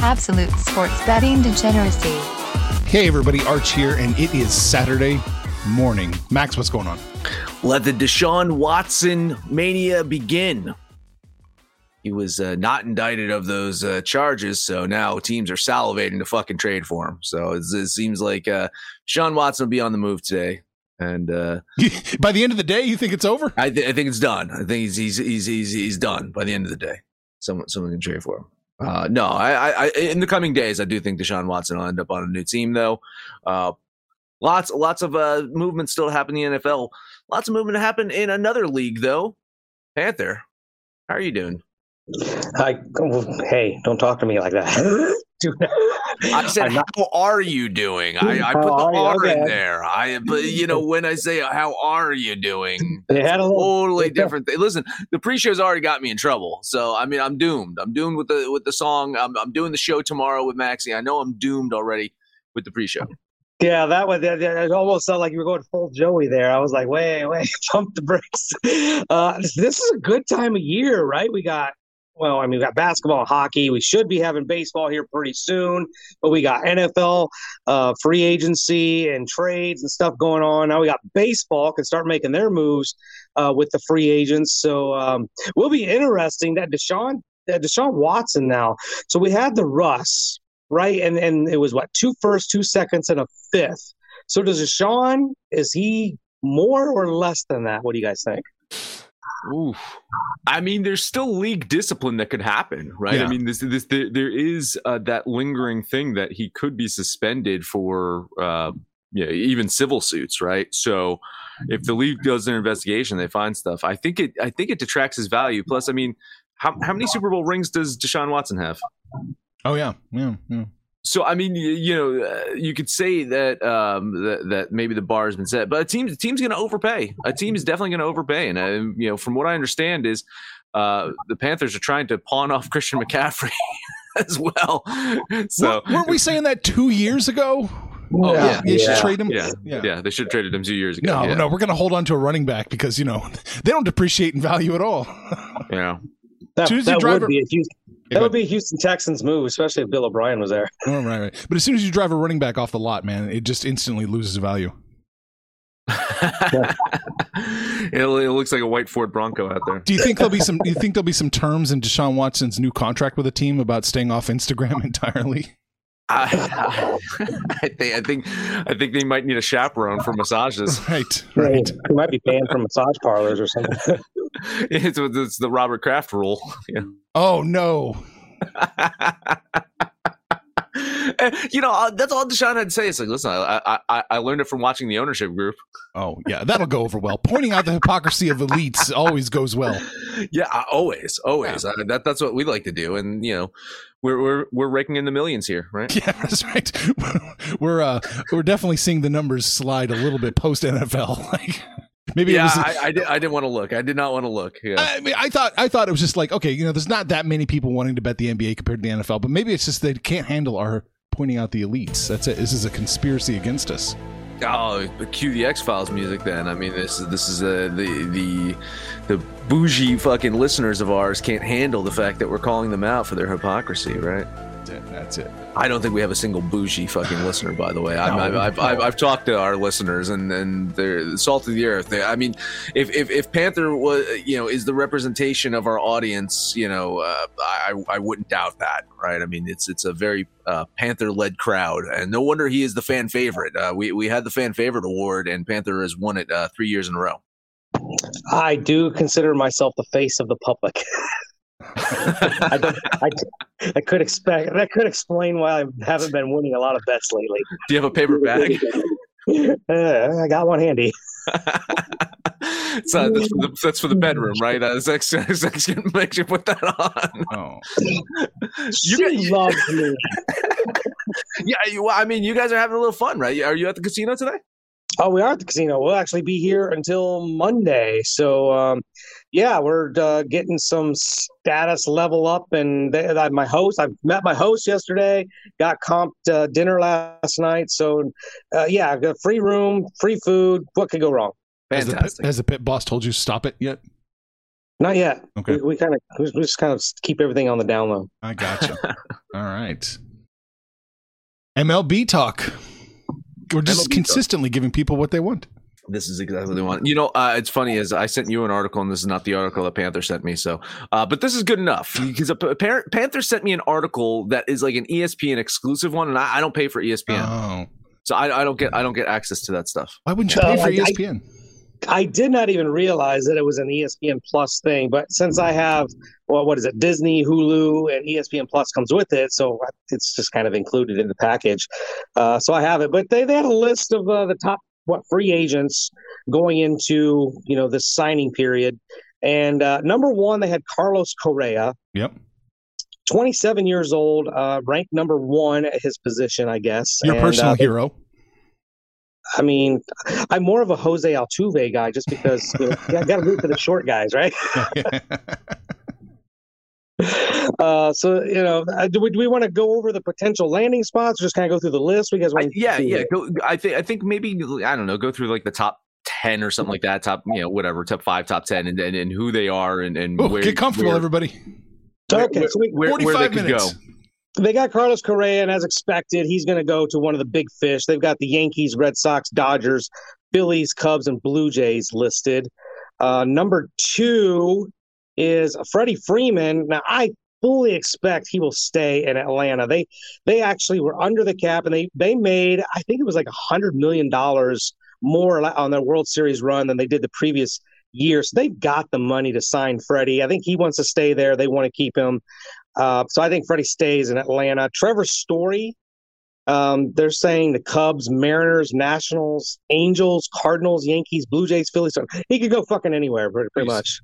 Absolute sports betting degeneracy. Hey everybody, Arch here, and it is Saturday morning. Max, what's going on? Let the Deshaun Watson mania begin. He was uh, not indicted of those uh, charges, so now teams are salivating to fucking trade for him. So it seems like uh, Sean Watson will be on the move today. And uh, by the end of the day, you think it's over? I, th- I think it's done. I think he's, he's he's he's he's done by the end of the day. Someone someone can trade for him. Uh, no, I, I, in the coming days, I do think Deshaun Watson will end up on a new team, though. Uh, lots, lots of uh, movement still to happen in the NFL. Lots of movement to happen in another league, though. Panther, how are you doing? I, hey, don't talk to me like that. I said, not, "How are you doing?" I, I put the R okay. in there. I, but you know, when I say "How are you doing," they had a little, totally different thing. Listen, the pre-show's already got me in trouble, so I mean, I'm doomed. I'm doomed with the with the song. I'm, I'm doing the show tomorrow with Maxie. I know I'm doomed already with the pre-show. Yeah, that was that, it. Almost sounded like you were going full Joey there. I was like, wait, wait, pump the brakes. Uh, this is a good time of year, right? We got well, I mean, we got basketball, hockey. We should be having baseball here pretty soon, but we got NFL, uh, free agency, and trades and stuff going on. Now we got baseball can start making their moves uh, with the free agents. So um, will be interesting that Deshaun, that Deshaun Watson now. So we had the Russ, right, and and it was what two first, two seconds, and a fifth. So does Deshaun? Is he more or less than that? What do you guys think? Ooh. I mean, there's still league discipline that could happen, right? Yeah. I mean, this, this, there, there is uh, that lingering thing that he could be suspended for, uh, yeah, even civil suits, right? So, if the league does their investigation, they find stuff. I think it, I think it detracts his value. Plus, I mean, how how many Super Bowl rings does Deshaun Watson have? Oh yeah, yeah, yeah so I mean, you, you know, uh, you could say that, um, that that maybe the bar has been set, but a team, a team's going to overpay. A team is definitely going to overpay, and uh, you know, from what I understand, is uh, the Panthers are trying to pawn off Christian McCaffrey as well. So weren't we saying that two years ago? Oh yeah, yeah. they yeah. should trade him. Yeah. yeah, yeah, they should have traded him two years ago. No, yeah. no, we're going to hold on to a running back because you know they don't depreciate in value at all. yeah, that, that would be a huge that would be a Houston Texans move, especially if Bill O'Brien was there. Oh, right, right. But as soon as you drive a running back off the lot, man, it just instantly loses value. it, it, looks like a white Ford Bronco out there. Do you think there'll be some? Do you think there'll be some terms in Deshaun Watson's new contract with the team about staying off Instagram entirely? I, I, think I think I think they might need a chaperone for massages. Right, right. He might be banned from massage parlors or something. it's, it's the Robert Kraft rule. Yeah. Oh no. you know, uh, that's all Deshaun had to say. It's like, listen, I, I, I learned it from watching the ownership group. Oh yeah, that'll go over well. Pointing out the hypocrisy of elites always goes well. Yeah, always, always. Yeah. Uh, that that's what we like to do, and you know, we're we're we're raking in the millions here, right? Yeah, that's right. We're uh we're definitely seeing the numbers slide a little bit post NFL. Like maybe yeah, was, I, I, did. I didn't want to look. I did not want to look. Yeah. I mean, I thought I thought it was just like okay, you know, there's not that many people wanting to bet the NBA compared to the NFL, but maybe it's just they can't handle our pointing out the elites. That's it. This is a conspiracy against us. Oh, cue the X Files music. Then I mean, this is this is uh, the the the bougie fucking listeners of ours can't handle the fact that we're calling them out for their hypocrisy, right? That's it. That's it. I don't think we have a single bougie fucking listener, by the way. no, I've, I've, I've, I've, talked to our listeners, and and they're the salt of the earth. They, I mean, if, if if Panther was, you know, is the representation of our audience, you know, uh, I I wouldn't doubt that, right? I mean, it's it's a very uh, Panther led crowd, and no wonder he is the fan favorite. Uh, we we had the fan favorite award, and Panther has won it uh, three years in a row. I do consider myself the face of the public. I, I, I, could expect that could explain why I haven't been winning a lot of bets lately. Do you have a paper bag? uh, I got one handy. so that's for the, that's for the bedroom, right? Uh, Zex, Zex gonna make you put that on. Oh, she loves me. Yeah, you, well, I mean, you guys are having a little fun, right? Are you at the casino today? Oh, we are at the casino. We'll actually be here until Monday. So, um, yeah, we're uh, getting some status level up. And they, I, my host, I met my host yesterday, got comped uh, dinner last night. So, uh, yeah, got free room, free food. What could go wrong? has the, pit, Fantastic. has the pit boss told you to stop it yet? Not yet. Okay. We, we kind of we we just kind of keep everything on the down low. I gotcha. All right. MLB talk. We're just MLB talk. consistently giving people what they want. This is exactly what they want. You know, uh, it's funny is I sent you an article, and this is not the article that Panther sent me. So, uh, but this is good enough because a, a par- Panther sent me an article that is like an ESPN exclusive one, and I, I don't pay for ESPN, Oh, so I, I don't get I don't get access to that stuff. why wouldn't you No, pay for E I- I- ESPN? I did not even realize that it was an ESPN Plus thing, but since I have, well, what is it, Disney, Hulu, and ESPN Plus comes with it, so it's just kind of included in the package. Uh, so I have it, but they, they had a list of uh, the top what free agents going into you know this signing period, and uh, number one they had Carlos Correa, Yep. 27 years old, uh, ranked number one at his position, I guess. Your And, personal uh, hero. I mean, I'm more of a Jose Altuve guy just because you know, I got to root for the short guys, right? Uh, so you know, uh, do we, do we want to go over the potential landing spots, or just kind of go through the list? We guys I, want? yeah, yeah. Go, I think I think maybe I don't know. Go through like the top ten or something like that. Top, you know, whatever. Top five, top ten, and and, and who they are, and and Oh, where, get comfortable, where, everybody. Okay, so we, where, where they 45 minutes. go. they got Carlos Correa, and as expected, he's going to go to one of the big fish. They've got the Yankees, Red Sox, Dodgers, Phillies, Cubs, and Blue Jays listed. Uh, number two is Freddie Freeman. Now, I fully expect he will stay in Atlanta. They they actually were under the cap, and they they made I think it was like a hundred million dollars more on their World Series run than they did the previous year. So they've got the money to sign Freddie. I think he wants to stay there. They want to keep him. Uh, so I think Freddie stays in Atlanta. Trevor Story, um, they're saying the Cubs, Mariners, Nationals, Angels, Cardinals, Yankees, Blue Jays, Phillies. So he could go fucking anywhere, pretty, pretty much.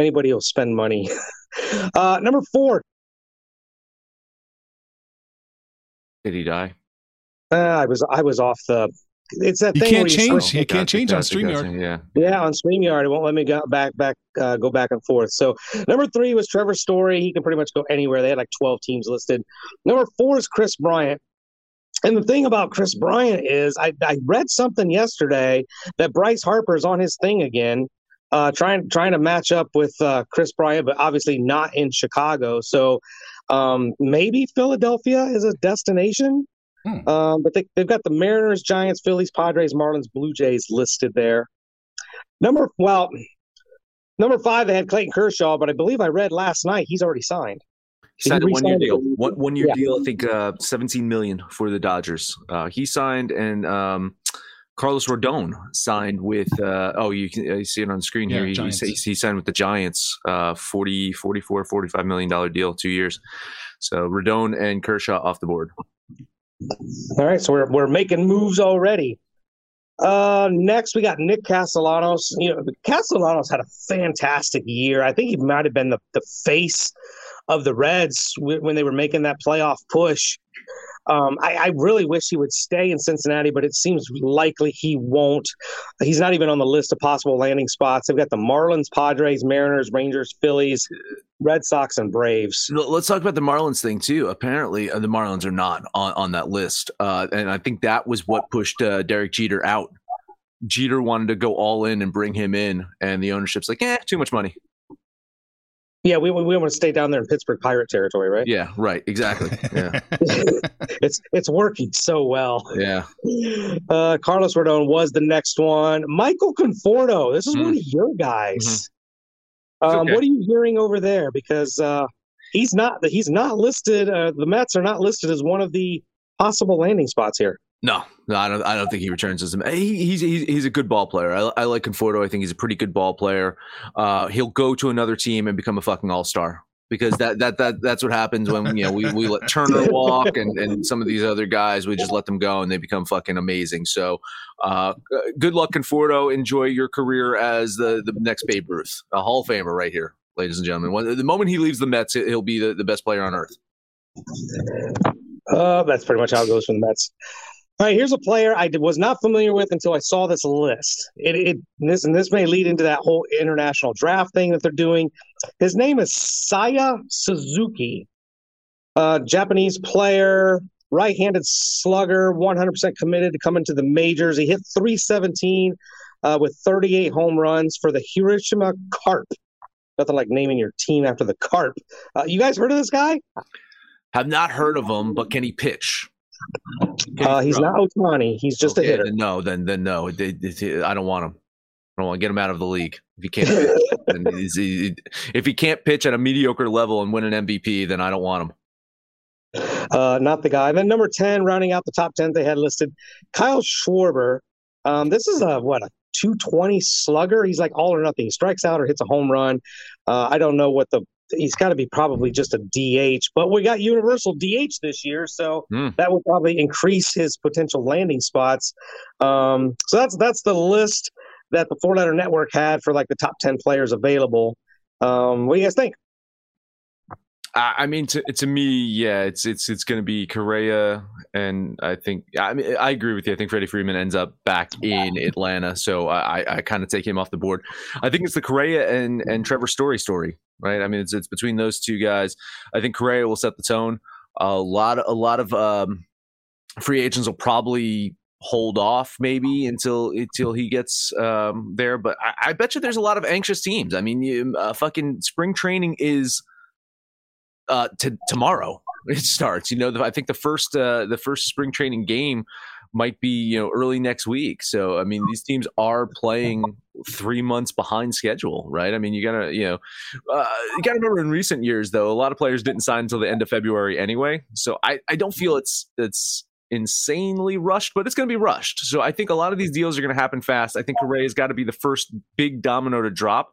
Anybody will spend money. uh, number four, Did he die? uh, I was I was off the. It's that You thing can't where you change. You can't change on gotcha, gotcha, StreamYard. Yeah. Yeah, on StreamYard, it won't let me go back, back, uh, go back and forth. So number three was Trevor Story. He can pretty much go anywhere. They had like twelve teams listed. Number four is Kris Bryant. And the thing about Kris Bryant is, I, I read something yesterday that Bryce Harper is on his thing again, uh, trying trying to match up with uh, Kris Bryant, but obviously not in Chicago. So um, maybe Philadelphia is a destination. Hmm. Um, but they, they've got the Mariners, Giants, Phillies, Padres, Marlins, Blue Jays listed there. Number well, number five they had Clayton Kershaw, but I believe I read last night he's already signed. He signed a one year deal. One one year Yeah. deal. I think uh, seventeen million for the Dodgers. Uh, he signed, and um, Carlos Rodon signed with. Uh, oh, you can you see it on the screen Yeah, here. He, he, he he signed with the Giants. Uh, 40, 44, 45 million dollar deal, two years. So Rodon and Kershaw off the board. All right, so we're we're making moves already. Uh, next we got Nick Castellanos. You know, Castellanos had a fantastic year. I think he might have been the, the face of the Reds when they were making that playoff push. Um, I, I really wish he would stay in Cincinnati, but it seems likely he won't. He's not even on the list of possible landing spots. They've got the Marlins, Padres, Mariners, Rangers, Phillies, Red Sox, and Braves. Let's talk about the Marlins thing too. Apparently, uh, the Marlins are not on, on that list, uh, and I think that was what pushed uh, Derek Jeter out. Jeter wanted to go all in and bring him in, and the ownership's like, "Eh, too much money." Yeah, we we want to stay down there in Pittsburgh Pirate territory, right? Yeah, right, exactly. Yeah, it's it's working so well. yeah. Uh, Carlos Rodon was the next one. Michael Conforto. This is Mm. one of your guys. It's Um, okay. What are you hearing over there? Because uh, he's not he's not listed. Uh, the Mets are not listed as one of the possible landing spots here. No, no, I don't. I don't think he returns as a. He, he's he's he's a good ball player. I, I like Conforto. I think he's a pretty good ball player. Uh, he'll go to another team and become a fucking all star. because that that that that's what happens when you know we, we let Turner walk and, and some of these other guys we just let them go and they become fucking amazing. So uh, good luck Conforto. Enjoy your career as the the next Babe Ruth, a Hall of Famer right here, ladies and gentlemen. When, the moment he leaves the Mets, he'll be the, the best player on earth. Uh, that's pretty much how it goes for the Mets. All right, here's a player I was not familiar with until I saw this list. It, it this and this may lead into that whole international draft thing that they're doing. His name is Seiya Suzuki, uh, Japanese player, right-handed slugger, 100% committed to coming to the majors. He hit 317 uh, with 38 home runs for the Hiroshima Carp. Nothing like naming your team after the Carp. Uh, you guys heard of this guy? Have not heard of him, but can he pitch? Uh, he's not Ohtani. He's just okay, a hitter. Then no, then then no. It, it, it, I don't want him. I don't want to get him out of the league. If he can't, he, if he can't pitch at a mediocre level and win an MVP, then I don't want him. Uh, not the guy. Then number ten, rounding out the top ten, they had listed Kyle Schwarber. Um, this is a what a 220 slugger. He's like all or nothing. He strikes out or hits a home run. Uh, I don't know what the he's got to be probably just a DH, but we got universal DH this year, so mm. that would probably increase his potential landing spots. Um, so that's that's the list that the Four Letter Network had for like the top ten players available. Um, what do you guys think? I mean, to, to me, yeah, it's it's it's going to be Correa, and I think I mean I agree with you. I think Freddie Freeman ends up back in Atlanta, so I I kind of take him off the board. I think it's the Correa and and Trevor Story story, right? I mean, it's it's between those two guys. I think Correa will set the tone. A lot of a lot of um, free agents will probably hold off maybe until until he gets um, there, but I, I, bet you there's a lot of anxious teams. I mean, you, uh, fucking spring training is uh, to tomorrow it starts. You know, the, I think the first uh, the first spring training game might be you know early next week. So I mean, these teams are playing three months behind schedule, right? I mean, you gotta you know uh, you gotta remember in recent years though, a lot of players didn't sign until the end of February anyway. So I I don't feel it's it's insanely rushed, but it's going to be rushed. So I think a lot of these deals are going to happen fast. I think Correa's got to be the first big domino to drop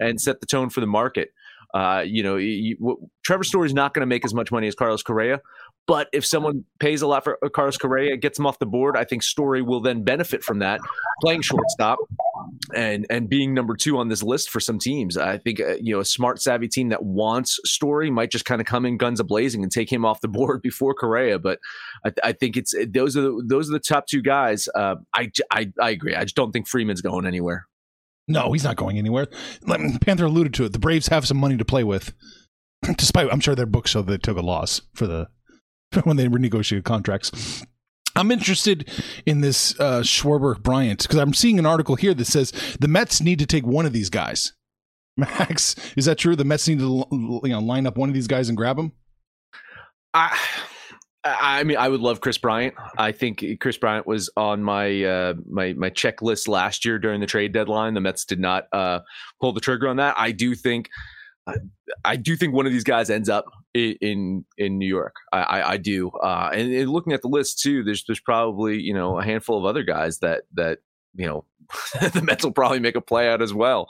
and set the tone for the market. Uh, you know, you, you, Trevor Story's not going to make as much money as Carlos Correa, but if someone pays a lot for uh, Carlos Correa, gets him off the board, I think Story will then benefit from that, playing shortstop and and being number two on this list for some teams. I think uh, you know a smart, savvy team that wants Story might just kind of come in guns a blazing and take him off the board before Correa. But I, I think it's those are the, those are the top two guys. Uh, I, I I agree. I just don't think Freeman's going anywhere. No, he's not going anywhere. Panther alluded to it. The Braves have some money to play with, despite I'm sure their books show they took a loss for the when they renegotiated contracts. I'm interested in this uh, Schwarber Bryant because I'm seeing an article here that says the Mets need to take one of these guys. Max, is that true? The Mets need to you know line up one of these guys and grab him. I I mean, I would love Kris Bryant. I think Kris Bryant was on my uh, my my checklist last year during the trade deadline. The Mets did not uh, pull the trigger on that. I do think I, I do think one of these guys ends up in in, in New York. I, I, I do. Uh, and, and, looking at the list too, there's there's probably you know a handful of other guys that that you know the Mets will probably make a play out as well.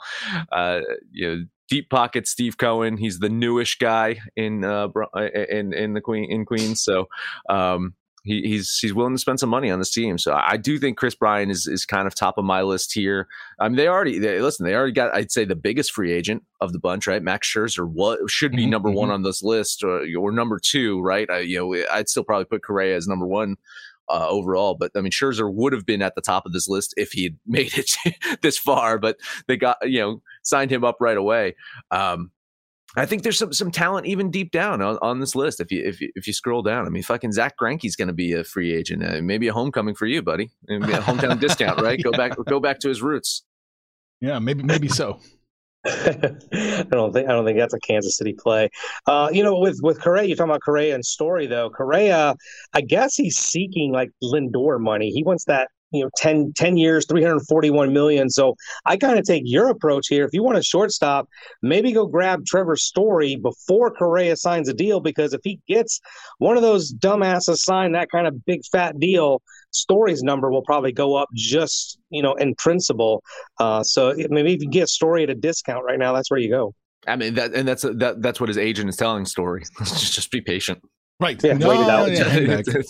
Uh, you know, deep pocket Steve Cohen. He's the newish guy in uh, uh in in the Queen in Queens. So um, he, he's he's willing to spend some money on this team. So I do think Kris Bryan is is kind of top of my list here. I mean, they already they, listen. They already got I'd say the biggest free agent of the bunch, right? Max Scherzer what should be mm-hmm, number mm-hmm. one on this list, or, or number two, right? I, you know, I'd still probably put Correa as number one uh, overall. But I mean, Scherzer would have been at the top of this list if he had made it this far. But they got you know signed him up right away. Um, I think there's some some talent even deep down on, on this list. If you if you, if you scroll down, I mean, fucking Zack Greinke's going to be a free agent. Uh, maybe a homecoming for you, buddy. Maybe a hometown discount, right? Go back go back to his roots. Yeah, maybe maybe so. I don't think I don't think that's a Kansas City play. Uh, you know, with with Correa, you're talking about Correa and Story though. Correa, I guess he's seeking like Lindor money. He wants that you know 10, 10 years 341 million so i kind of take your approach here if you want a shortstop maybe go grab trevor story before correa signs a deal because if he gets one of those dumbasses sign that kind of big fat deal story's number will probably go up just you know in principle uh, so maybe if you get story at a discount right now that's where you go I mean that, and that's that that's what his agent is telling story. just just be patient. Right. Yeah, no, wait it out. yeah,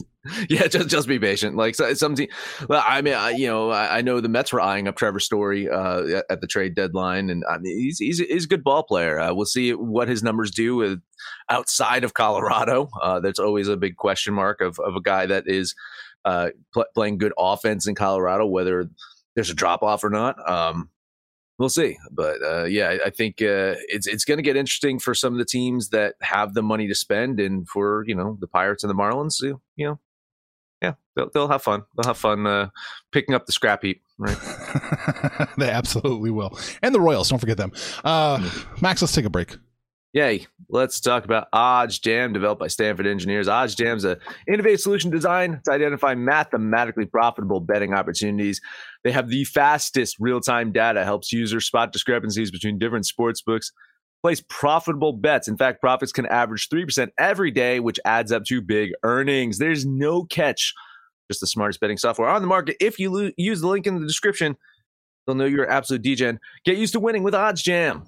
yeah, just just be patient. Like so, some team, well, I mean, I, you know, I, I know the Mets were eyeing up Trevor Story uh, at the trade deadline, and I mean, he's he's, he's a good ball player. Uh, we'll see what his numbers do with outside of Colorado. Uh, that's always a big question mark of of a guy that is uh, pl- playing good offense in Colorado, whether there's a drop off or not. Um, we'll see. But uh, yeah, I, think uh, it's it's going to get interesting for some of the teams that have the money to spend, and for you know the Pirates and the Marlins, you know, yeah, they'll they'll have fun. They'll have fun uh, picking up the scrap heap, right? they absolutely will. And the Royals, don't forget them. Uh, Max, let's take a break. Yay. Let's talk about OddsJam, developed by Stanford engineers. OddsJam is an innovative solution designed to identify mathematically profitable betting opportunities. They have the fastest real time data, helps users spot discrepancies between different sports books, place profitable bets. In fact, profits can average 3% every day, which adds up to big earnings. There's no catch. Just the smartest betting software on the market. If you lo- use the link in the description, they'll know you're an absolute DGen. Get used to winning with OddsJam.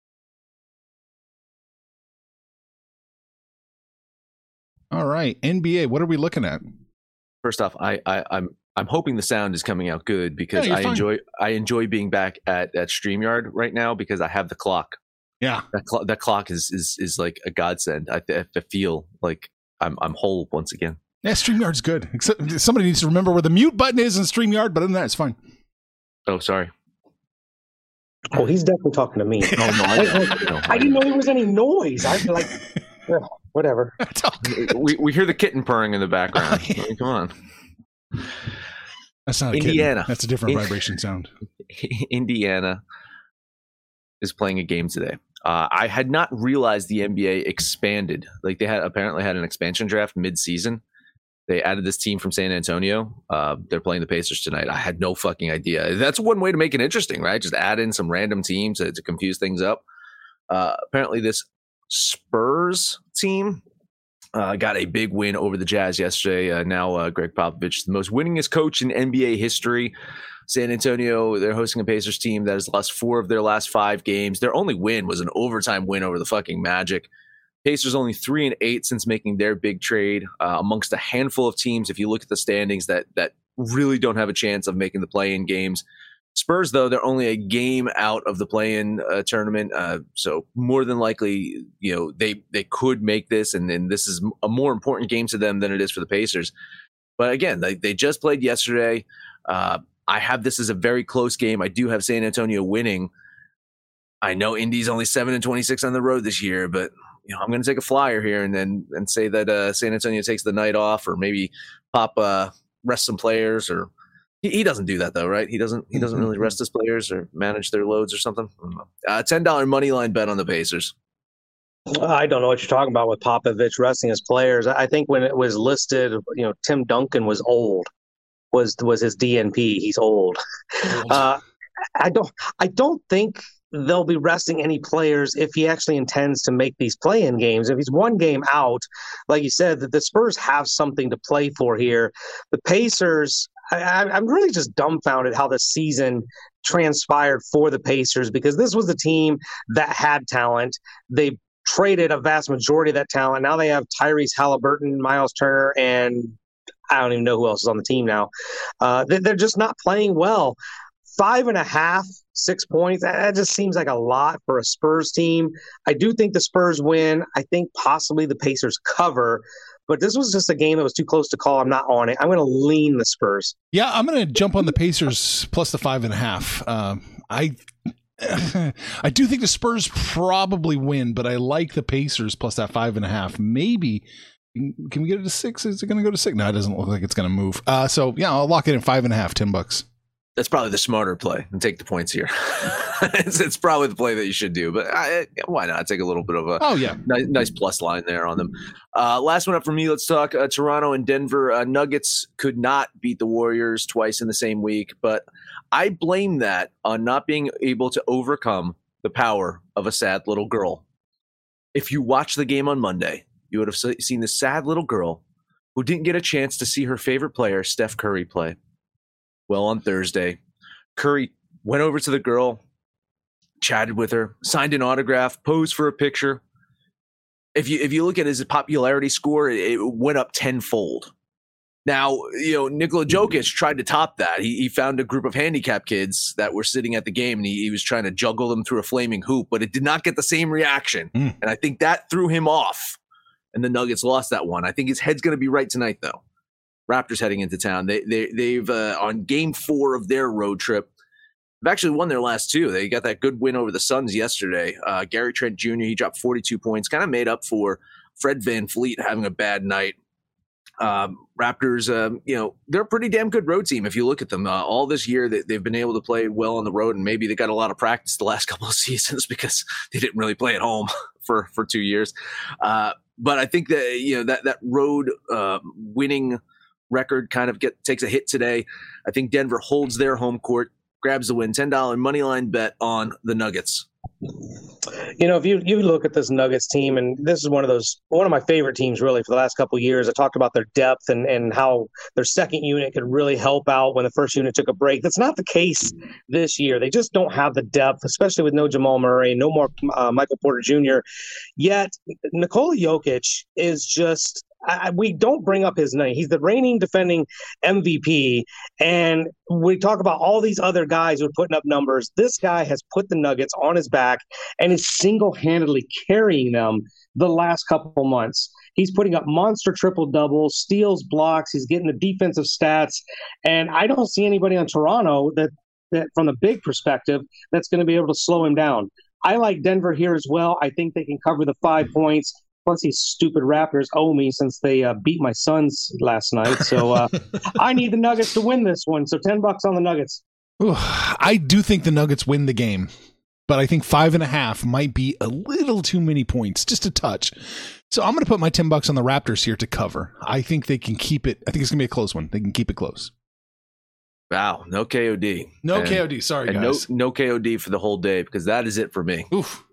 All right. NBA, what are we looking at? First off, I, I I'm I'm hoping the sound is coming out good because Yeah, I fine. enjoy I enjoy being back at at Streamyard right now because I have the clock. Yeah. That clock that clock is is is like a godsend. I, I feel like I'm I'm whole once again. Yeah, StreamYard's good. Except somebody needs to remember where the mute button is in StreamYard, but other than that, it's fine. Oh, sorry. Oh, he's definitely talking to me. Oh no, I, I, no, I didn't know there was any noise. I'd like, "Ugh, whatever. It's all good. we we hear the kitten purring in the background. I mean, come on. That's not a kitten. Indiana. That's a different vibration sound. Indiana is playing a game today. Uh, I had not realized the NBA expanded. Like they had apparently had an expansion draft mid-season. They added this team from San Antonio. Uh, they're playing the Pacers tonight. I had no fucking idea. That's one way to make it interesting, right? Just add in some random teams to, to confuse things up. Uh, apparently, this Spurs team uh, got a big win over the Jazz yesterday. Uh, now, uh, Gregg Popovich, the most winningest coach in NBA history. San Antonio, they're hosting a Pacers team that has lost four of their last five games. Their only win was an overtime win over the fucking Magic. Pacers only three and eight since making their big trade uh, amongst a handful of teams. If you look at the standings, that that really don't have a chance of making the play-in games. Spurs, though, they're only a game out of the play-in uh, tournament, uh, so more than likely, you know, they they could make this, and, and this is a more important game to them than it is for the Pacers. But again, they they just played yesterday. Uh, I have this as a very close game. I do have San Antonio winning. I know Indy's only seven and twenty six on the road this year, but you know I'm going to take a flyer here and then and say that uh, San Antonio takes the night off, or maybe pop uh, rest some players, or he, he doesn't do that though, right? He doesn't he doesn't really rest his players or manage their loads or something. I. Uh, Ten dollar money line bet on the Pacers. I don't know what you're talking about with Popovich resting his players. I think when it was listed, you know, Tim Duncan was old. Was was his DNP? He's old. Uh, I don't. I don't think they'll be resting any players if he actually intends to make these play-in games. If he's one game out, like you said, that the Spurs have something to play for here. The Pacers. I, I'm really just dumbfounded how the season transpired for the Pacers because this was the team that had talent. They traded a vast majority of that talent. Now they have Tyrese Haliburton, Miles Turner, and I don't even know who else is on the team now. Uh, they, they're just not playing well. five and a half, six points. That just seems like a lot for a Spurs team. I do think the Spurs win. I think possibly the Pacers cover. But this was just a game that was too close to call. I'm not on it. I'm going to lean the Spurs. Yeah, I'm going to jump on the Pacers plus the five and a half. Um, I I do think the Spurs probably win, but I like the Pacers plus that five and a half. Maybe can we get it to six? Is it going to go to six? No, it doesn't look like it's going to move. Uh, so yeah, I'll lock it in five and a half, ten bucks. That's probably the smarter play and take the points here. it's, it's, probably the play that you should do, but I, why not take a little bit of a oh yeah nice, nice plus line there on them. Uh, last one up for me. Let's talk uh, Toronto and Denver. Uh, Nuggets could not beat the Warriors twice in the same week, but I blame that on not being able to overcome the power of a sad little girl. If you watch the game on Monday, you would have seen the sad little girl who didn't get a chance to see her favorite player, Steph Curry, play. Well, on Thursday, Curry went over to the girl, chatted with her, signed an autograph, posed for a picture. If you if you look at his popularity score, it, went up tenfold. Now, you know, Nikola Jokic tried to top that. He, he found a group of handicap kids that were sitting at the game and he, he was trying to juggle them through a flaming hoop, but it did not get the same reaction. Mm. And I think that threw him off. And the Nuggets lost that one. I think his head's going to be right tonight, though. Raptors heading into town. They, they, they've, uh, on game four of their road trip, they've actually won their last two. They got that good win over the Suns yesterday. Uh, Gary Trent Jr., he dropped 42 points, kind of made up for Fred VanVleet having a bad night. Um, Raptors, um, you know, they're a pretty damn good road team. If you look at them, uh, all this year they, they've been able to play well on the road, and maybe they got a lot of practice the last couple of seasons because they didn't really play at home for for two years. Uh, but I think that you know that that road uh, winning record kind of get takes a hit today. I think Denver holds their home court, grabs the win, ten dollar money line bet on the Nuggets. You know, if you you look at this Nuggets team, and this is one of those one of my favorite teams really for the last couple years. I talked about their depth and and how their second unit could really help out when the first unit took a break. That's not the case this year. They just don't have the depth, especially with no Jamal Murray, no more uh, Michael Porter Jr. Yet Nikola Jokic is just I, we don't bring up his name. He's the reigning defending MVP. And we talk about all these other guys who are putting up numbers. This guy has put the Nuggets on his back and is single handedly carrying them the last couple months. He's putting up monster triple doubles, steals, blocks. He's getting the defensive stats. And I don't see anybody on Toronto that, that from the big perspective, that's going to be able to slow him down. I like Denver here as well. I think they can cover the five points. Plus, these stupid Raptors owe me since they uh, beat my Suns last night. So uh, I need the Nuggets to win this one. So ten bucks on the Nuggets. Ooh, I do think the Nuggets win the game, but I think five and a half might be a little too many points, just a touch. So I'm going to put my ten bucks on the Raptors here to cover. I think they can keep it. I think it's going to be a close one. They can keep it close. Wow, no KOD. No and, KOD. Sorry, guys. No, no KOD for the whole day because that is it for me. Oof.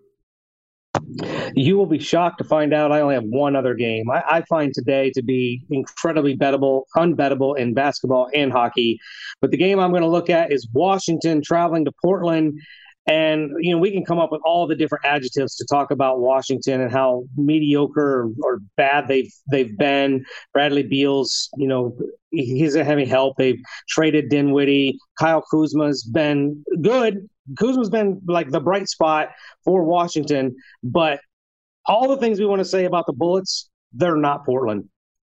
You will be shocked to find out I only have one other game. I, I, find today to be incredibly bettable, unbettable in basketball and hockey. But the game I'm going to look at is Washington traveling to Portland. And you know we can come up with all the different adjectives to talk about Washington and how mediocre or, or bad they've they've been. Bradley Beal's, you know, he's having help. They've traded Dinwiddie. Kyle Kuzma's been good, Kuzma's been like the bright spot for Washington, but all the things we want to say about the Bullets, they're not Portland.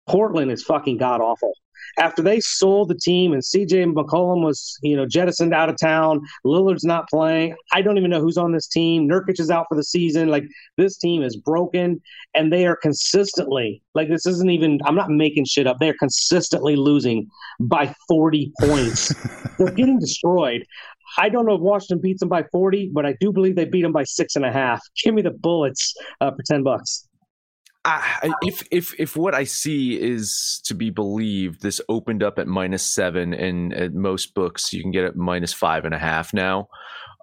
Portland is fucking god awful. After they sold the team and CJ McCollum was, you know, jettisoned out of town, Lillard's not playing. I don't even know who's on this team. Nurkic is out for the season. Like this team is broken and they are consistently, like this isn't even I'm not making shit up. They're consistently losing by 40 points. They're getting destroyed. I don't know if Washington beats them by 40, but I do believe they beat them by six and a half. Give me the bullets uh, for 10 bucks. If if if what I see is to be believed, this opened up at minus seven, and at most books you can get it minus five and a half now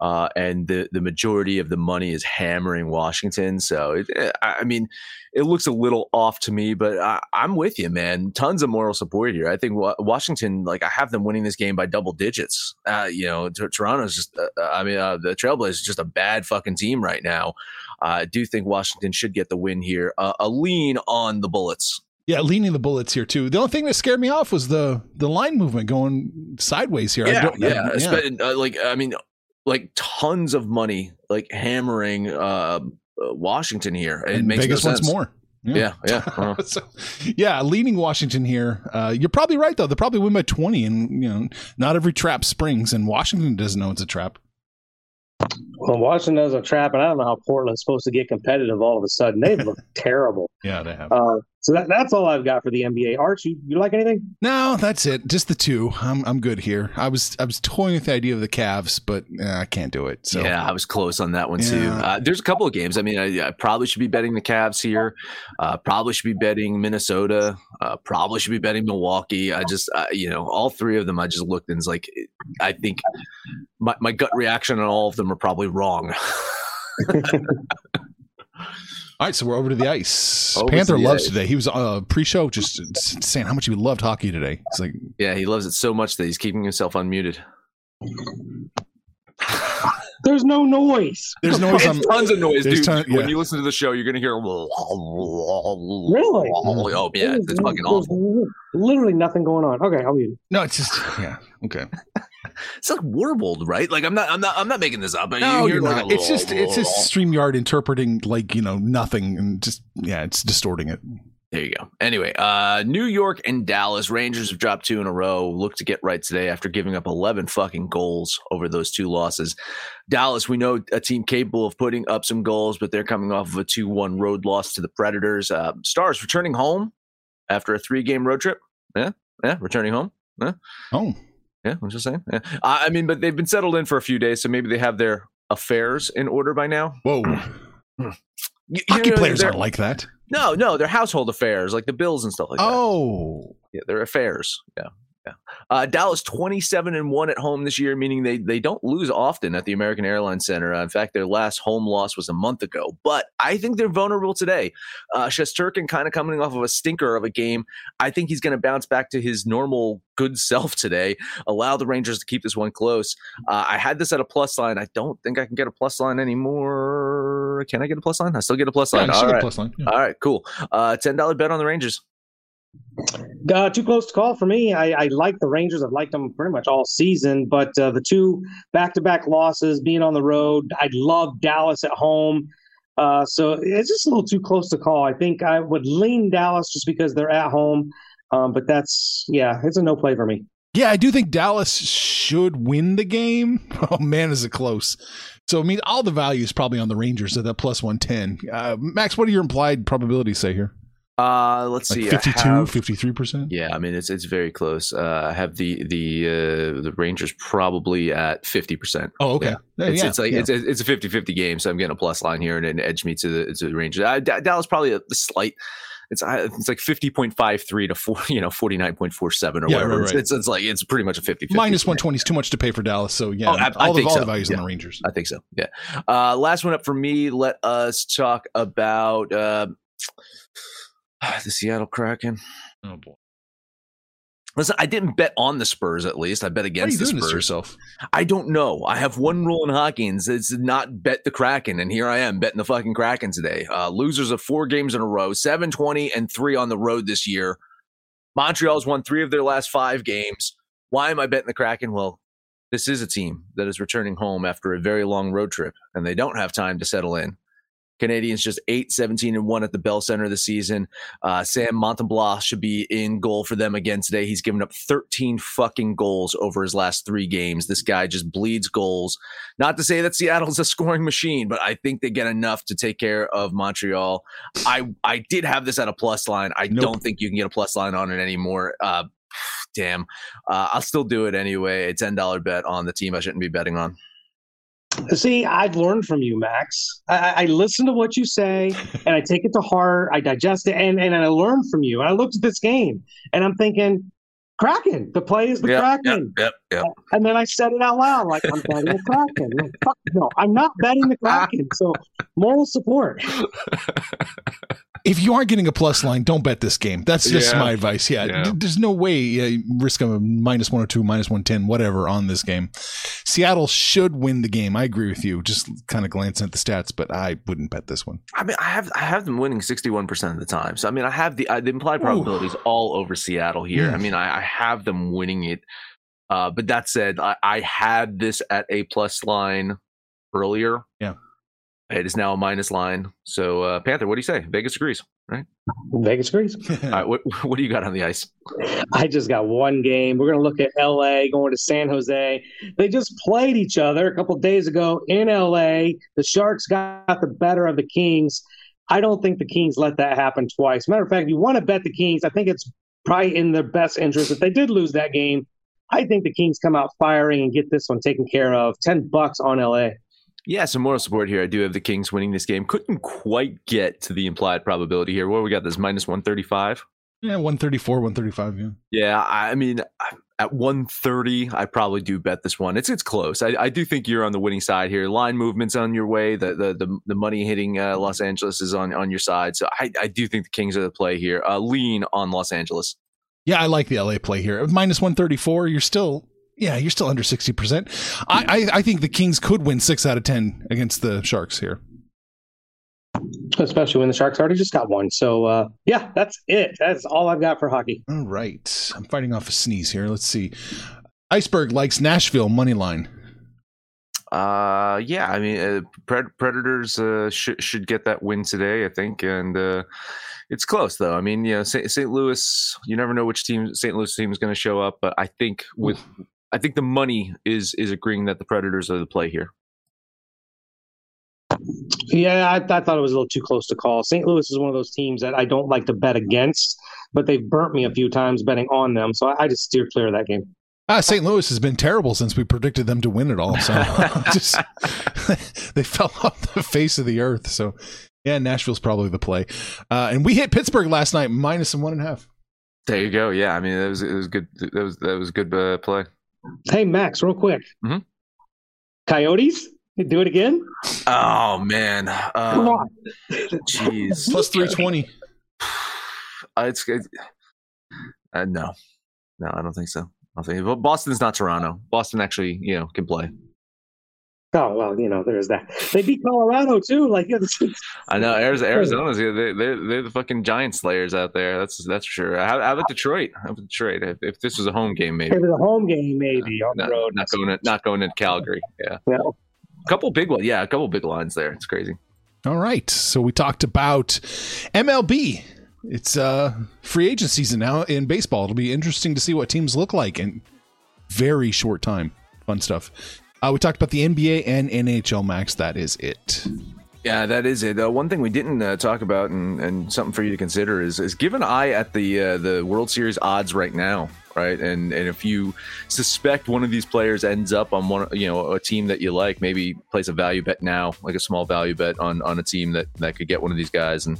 uh, and the the majority of the money is hammering Washington. So it, eh, I mean, it looks a little off to me, but I, am with you, man. Tons of moral support here. I think Washington, like I have them winning this game by double digits. Uh, you know, Toronto's just, uh, uh I mean, uh, the Trailblazers is just a bad fucking team right now. I do think Washington should get the win here. Uh, a lean on the Bullets. Yeah, leaning the bullets here too. The only thing that scared me off was the the line movement going sideways here. I Yeah, don't- yeah. I- Espe- uh, like I mean, like tons of money, like hammering uh, Washington here. It And makes Vegas no wants sense. more. Yeah, yeah. uh, so, yeah, leaning Washington here. Uh, you're probably right though. They'll probably win by 20, and you know, not every trap springs, and Washington doesn't know it's a trap. Well, Washington does a trap, and I don't know how Portland's supposed to get competitive all of a sudden. They look terrible. Yeah, they have. Uh, so that, that's all I've got for the NBA. Arch, you, you like anything? no, that's it. Just the two. I'm I'm good here. I was I was toying with the idea of the Cavs, but uh, I can't do it. So Yeah, I was close on that one too. Uh, there's a couple of games. I mean, I, I probably should be betting the Cavs here. Uh, probably should be betting Minnesota. Uh, probably should be betting Milwaukee. I just, uh, you know, all three of them. I just looked and it's like, I think my, my gut reaction on all of them are probably wrong. All right, so we're over to the ice. Over to Panther the loves ice. today. He was uh, pre-show just saying how much he loved hockey today. It's like yeah, he loves it so much that he's keeping himself unmuted. There's no noise. there's noise It's on. tons of noise, dude. ton- When you listen to the show, you're gonna hear. Really? Oh yeah, it's fucking There's awful. Literally nothing going on. Okay, I'll mute. No, it's just yeah. Okay. It's like warbled, right? Like I'm not, I'm not, I'm not making this up. No, you you're not. like, It's just it's just Streamyard interpreting like you know nothing and just yeah, it's distorting it. There you go. Anyway, uh, New York and Dallas Rangers have dropped two in a row. Look to get right today after giving up 11 fucking goals over those two losses. Dallas, we know a team capable of putting up some goals, but they're coming off of a 2 1 road loss to the Predators. Uh, Stars returning home after a three game road trip. Yeah, yeah, returning home. Oh, Yeah, I'm just saying. Yeah. I I mean, but they've been settled in for a few days, so maybe they have their affairs in order by now. whoa! Hmm. Hmm. You- you Hockey know, players aren't like that. No, no, they're household affairs, like the bills and stuff like that. Oh, Yeah, their affairs. Yeah. Yeah. Uh, Dallas 27 and 1 at home this year, meaning they, they don't lose often at the American Airlines Center. Uh, in fact, their last home loss was a month ago. But I think they're vulnerable today. Uh, Shesterkin kind of coming off of a stinker of a game. I think he's going to bounce back to his normal good self today, allow the Rangers to keep this one close. Uh, I had this at a plus line. I don't think I can get a plus line anymore. Can I get a plus line? I still get a plus yeah, line. you All right. a plus line. Yeah. All right, cool. Uh, $10 bet on the Rangers. Uh, too close to call for me. I, I like the Rangers. I've liked them pretty much all season, but uh, the two back-to-back losses, being on the road, I love Dallas at home. Uh, so it's just a little too close to call. I think I would lean Dallas just because they're at home. Um, but that's yeah, it's a no play for me. Yeah, I do think Dallas should win the game. Oh man, is it close? So I mean, all the value is probably on the Rangers at that plus one ten. Uh, Max, what do your implied probabilities say here? Uh, let's Like see. I 52, have- 53 percent. Yeah, I mean it's it's very close. Uh, I have the the uh, the Rangers probably at fifty percent. Oh, okay. Yeah. Yeah, It's, yeah, it's like it's it's a 50-50 game, so I'm getting a plus line here and an edge me to the to the Rangers. Uh, Da- Dallas probably a, the slight. It's it's like fifty point five three to four, you know, forty nine point four seven or whatever. right, It's, right. it's it's like it's pretty much a 50 minus one twenty is too much to pay for Dallas. So yeah, Oh, I- I all the think all so. the values on the Rangers. I think so. Yeah. Uh, last one up for me. Let us talk about uh, the Seattle Kraken. Oh boy, Listen, I didn't bet on the Spurs. At least I bet why are you against the Spurs. yourself? I don't know. I have one rule in hockey, and it's not bet the Kraken. And here I am betting the fucking Kraken today. Uh, losers of four games in a row, seven twenty and three on the road this year. Montreal's won three of their last five games. Why am I betting the Kraken? Well, this is a team that is returning home after a very long road trip, and they don't have time to settle in. Canadiens just 8 17 and 1 at the Bell Center this season. Uh, Sam Montembeault should be in goal for them again today. He's given up 13 fucking goals over his last three games. This guy just bleeds goals. Not to say that Seattle's a scoring machine, but I think they get enough to take care of Montreal. I I did have this at a plus line. I Nope. don't think you can get a plus line on it anymore. Uh, damn. Uh, I'll still do it anyway. A $10 bet on the team I shouldn't be betting on. See, I've learned from you, Max. I, I I listen to what you say and I take it to heart. I digest it and, and I learn from you. And I looked at this game and I'm thinking, Kraken, the play is the Yep, Kraken. Yep, yep. And then I said it out loud, like I'm betting the Kraken. No, fuck no, I'm not betting the Kraken. So moral support. if you aren't getting a plus line, don't bet this game. That's just Yeah. my advice. Yeah, Yeah. d- there's no way uh, risk a minus one or two, minus one ten, whatever on this game. Seattle should win the game. I agree with you. Just kind of glancing at the stats, but I wouldn't bet this one. I mean, I have I have them winning sixty one percent of the time. So I mean, I have the uh, the implied probabilities all over Seattle here. I mean, I, I have them winning it. Uh, but that said, I, I had this at a plus line earlier. Yeah. It is now a minus line. So uh, Panther, what do you say? Vegas agrees. Right? Vegas agrees. All right, what what do you got on the ice? I just got one game. We're going to look at LA going to San Jose. They just played each other a couple days ago in LA. The Sharks got the better of the Kings. I don't think the Kings let that happen twice. Matter of fact, if you want to bet the Kings, I think it's probably in their best interest. If they did lose that game, I think the Kings come out firing and get this one taken care of. 10 bucks on LA. Yeah, some moral support here. I do have the Kings winning this game. Couldn't quite get to the implied probability here. What we got? This minus one thirty five. yeah, one thirty four, one thirty five. Yeah. Yeah, I mean, at 130, I probably do bet this one. It's it's close. I, I do think you're on the winning side here. Line movements on your way. The the the, the money hitting uh, Los Angeles is on on your side. So I, I do think the Kings are the play here. Uh, lean on Los Angeles. Yeah, I like the LA play here. Minus 134, you're still yeah, you're still under 60%. I, I I think the Kings could win 6 out of 10 against the Sharks here. Especially when the Sharks already just got one. So, uh, yeah, that's it. That's all I've got for hockey. All right. I'm fighting off a sneeze here. Let's see. Iceberg likes Nashville money line. Uh, yeah, I mean, uh, Pred- Predators uh, should should get that win today, I think, and uh, it's close though. I mean, you know, St. St. Louis, you never know which team St. Louis team is going to show up, but I think with I think the money is is agreeing that the Predators are the play here. Yeah, I, I thought it was a little too close to call. St. Louis is one of those teams that I don't like to bet against, but they've burnt me a few times betting on them. So I, I just steer clear of that game. Ah, St. Louis has been terrible since we predicted them to win it all. So just they fell off the face of the earth. So yeah, Nashville's probably the play. Uh, and we hit Pittsburgh last night minus some one and a half. There you go. Yeah, I mean, that was it was good. That was that was good uh, play. Hey, Max, real quick. Mhm. Coyotes, You do it again? Oh man, Come um, on. jeez, Plus three twenty. Uh, it's good. Uh, no, no, I don't think so. I don't think. But Boston's not Toronto. Boston actually, you know, can play. Oh well, you know, there's that. They beat Colorado too. Like you I know Arizona, Arizona's they, they, they're the fucking giant slayers out there. That's that's for sure. How, how about Detroit? How about Detroit? If, if this was a home game, maybe it was a home game, maybe on the not, road. not going to, not going to Calgary. Yeah, No. a couple big ones. Yeah, a couple big lines there. It's crazy. All right. So we talked about MLB. It's uh free agent season now in baseball. It'll be interesting to see what teams look like in very short time. Fun stuff. Uh, we talked about the NBA and NHL Max. That is it. Yeah, that is it. Uh, one thing we didn't uh, talk about, and, and something for you to consider, is is give an eye at the uh, the World Series odds right now, right? And and if you suspect one of these players ends up on one, you know, a team that you like, maybe place a value bet now, like a small value bet on on a team that that could get one of these guys. And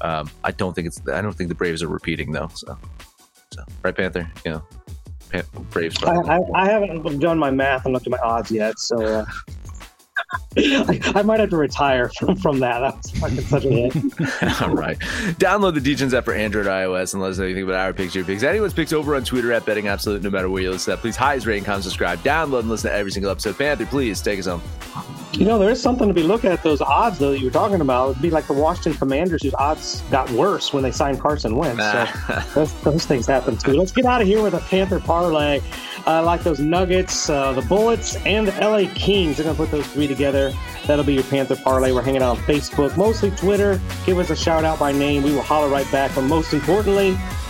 um, I don't think it's I don't think the Braves are repeating though. So, so right, Panther, know, Pan- Braves. I. I, I haven't done my math and looked at my odds yet, so uh, I, I might have to retire from, from that. That's fucking such a hit. All right. Download the DJs app for Android iOS and let us know anything about our picks, your picks. Anyone's picks over on Twitter at Betting Absolute, no matter where you listen to that. Please highest rating, comment, subscribe, download, and listen to every single episode. Panther, please take us home. You know, there is something to be looking at those odds though that you were talking about. It'd be like the Washington Commanders, whose odds got worse when they signed Carson Wentz. So those, those things happen too. Let's get out of here with a Panther parlay. I like those Nuggets, uh, the Bullets, and the LA Kings. They're gonna put those three together. That'll be your Panther parlay. We're hanging out on Facebook, mostly Twitter. Give us a shout out by name. We will holler right back. But most importantly,